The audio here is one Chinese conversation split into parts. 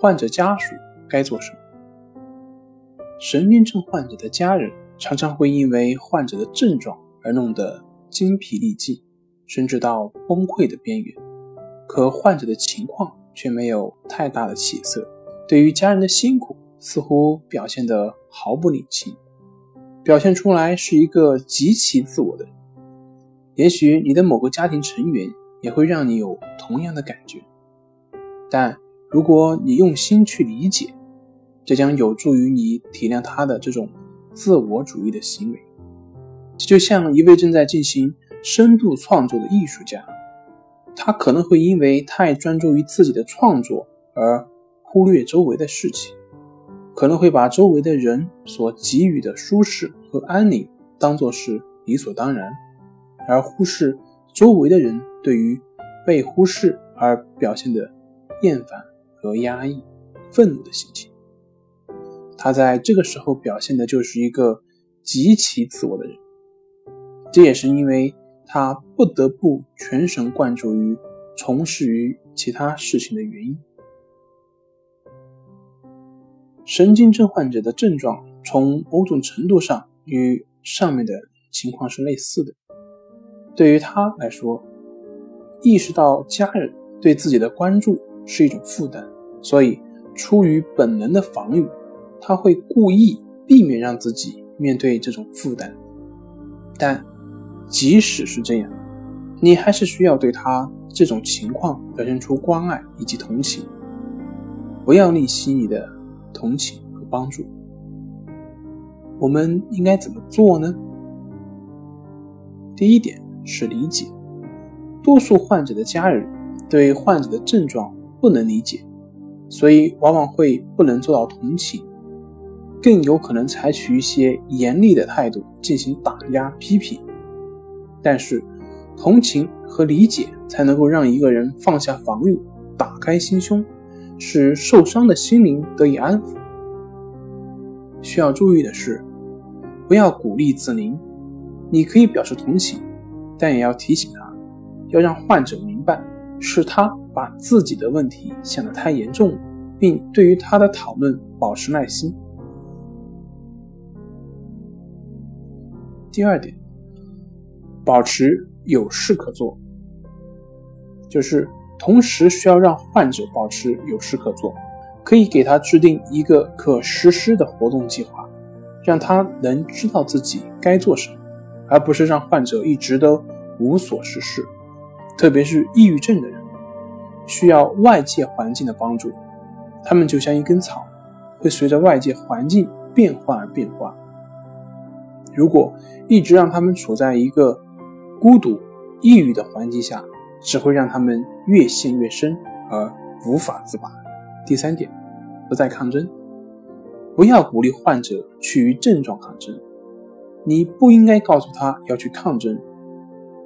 患者家属该做什么？神经症患者的家人常常会因为患者的症状而弄得精疲力尽，甚至到崩溃的边缘。可患者的情况却没有太大的起色，对于家人的辛苦似乎表现得毫不领情，表现出来是一个极其自我的人。也许你的某个家庭成员也会让你有同样的感觉，但。如果你用心去理解，这将有助于你体谅他的这种自我主义的行为。就像一位正在进行深度创作的艺术家，他可能会因为太专注于自己的创作而忽略周围的事情，可能会把周围的人所给予的舒适和安宁当作是理所当然，而忽视周围的人对于被忽视而表现的厌烦。和压抑、愤怒的心情，他在这个时候表现的就是一个极其自我的人。这也是因为他不得不全神贯注于从事于其他事情的原因。神经症患者的症状从某种程度上与上面的情况是类似的。对于他来说，意识到家人对自己的关注是一种负担。所以，出于本能的防御，他会故意避免让自己面对这种负担。但即使是这样，你还是需要对他这种情况表现出关爱以及同情，不要吝惜你的同情和帮助。我们应该怎么做呢？第一点是理解，多数患者的家人对患者的症状不能理解。所以往往会不能做到同情，更有可能采取一些严厉的态度进行打压批评。但是，同情和理解才能够让一个人放下防御，打开心胸，使受伤的心灵得以安抚。需要注意的是，不要鼓励子宁。你可以表示同情，但也要提醒他，要让患者明。是他把自己的问题想得太严重，并对于他的讨论保持耐心。第二点，保持有事可做，就是同时需要让患者保持有事可做，可以给他制定一个可实施的活动计划，让他能知道自己该做什么，而不是让患者一直都无所事事。特别是抑郁症的人，需要外界环境的帮助。他们就像一根草，会随着外界环境变化而变化。如果一直让他们处在一个孤独、抑郁的环境下，只会让他们越陷越深而无法自拔。第三点，不再抗争，不要鼓励患者去与症状抗争。你不应该告诉他要去抗争。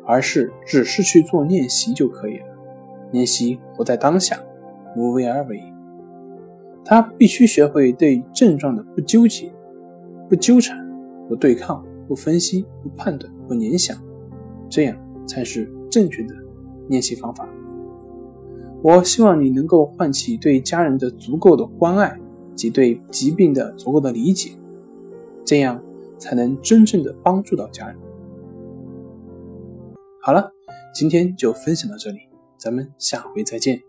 而是只是去做练习就可以了，练习活在当下，无为而为。他必须学会对症状的不纠结、不纠缠、不对抗、不分析、不判断、不联想，这样才是正确的练习方法。我希望你能够唤起对家人的足够的关爱及对疾病的足够的理解，这样才能真正的帮助到家人。好了，今天就分享到这里，咱们下回再见。